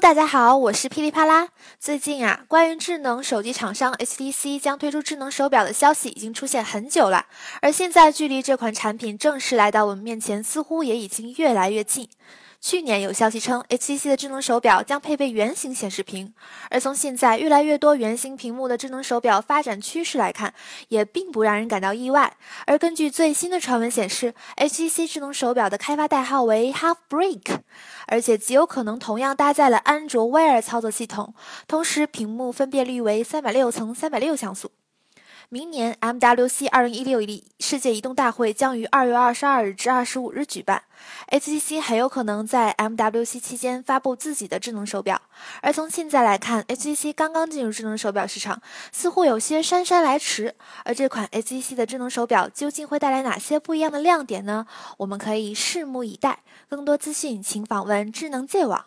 大家好，我是噼里啪啦。最近啊，关于智能手机厂商 HTC 将推出智能手表的消息已经出现很久了，而现在距离这款产品正式来到我们面前，似乎也已经越来越近。去年有消息称，HTC 的智能手表将配备圆形显示屏，而从现在越来越多圆形屏幕的智能手表发展趋势来看，也并不让人感到意外。而根据最新的传闻显示，HTC 智能手表的开发代号为 Half Break，而且极有可能同样搭载了安卓 Wear 操作系统，同时屏幕分辨率为三百六乘三百六像素。明年 MWC 二零一六世界移动大会将于二月二十二日至二十五日举办，HTC 很有可能在 MWC 期间发布自己的智能手表。而从现在来看，HTC 刚刚进入智能手表市场，似乎有些姗姗来迟。而这款 HTC 的智能手表究竟会带来哪些不一样的亮点呢？我们可以拭目以待。更多资讯，请访问智能界网。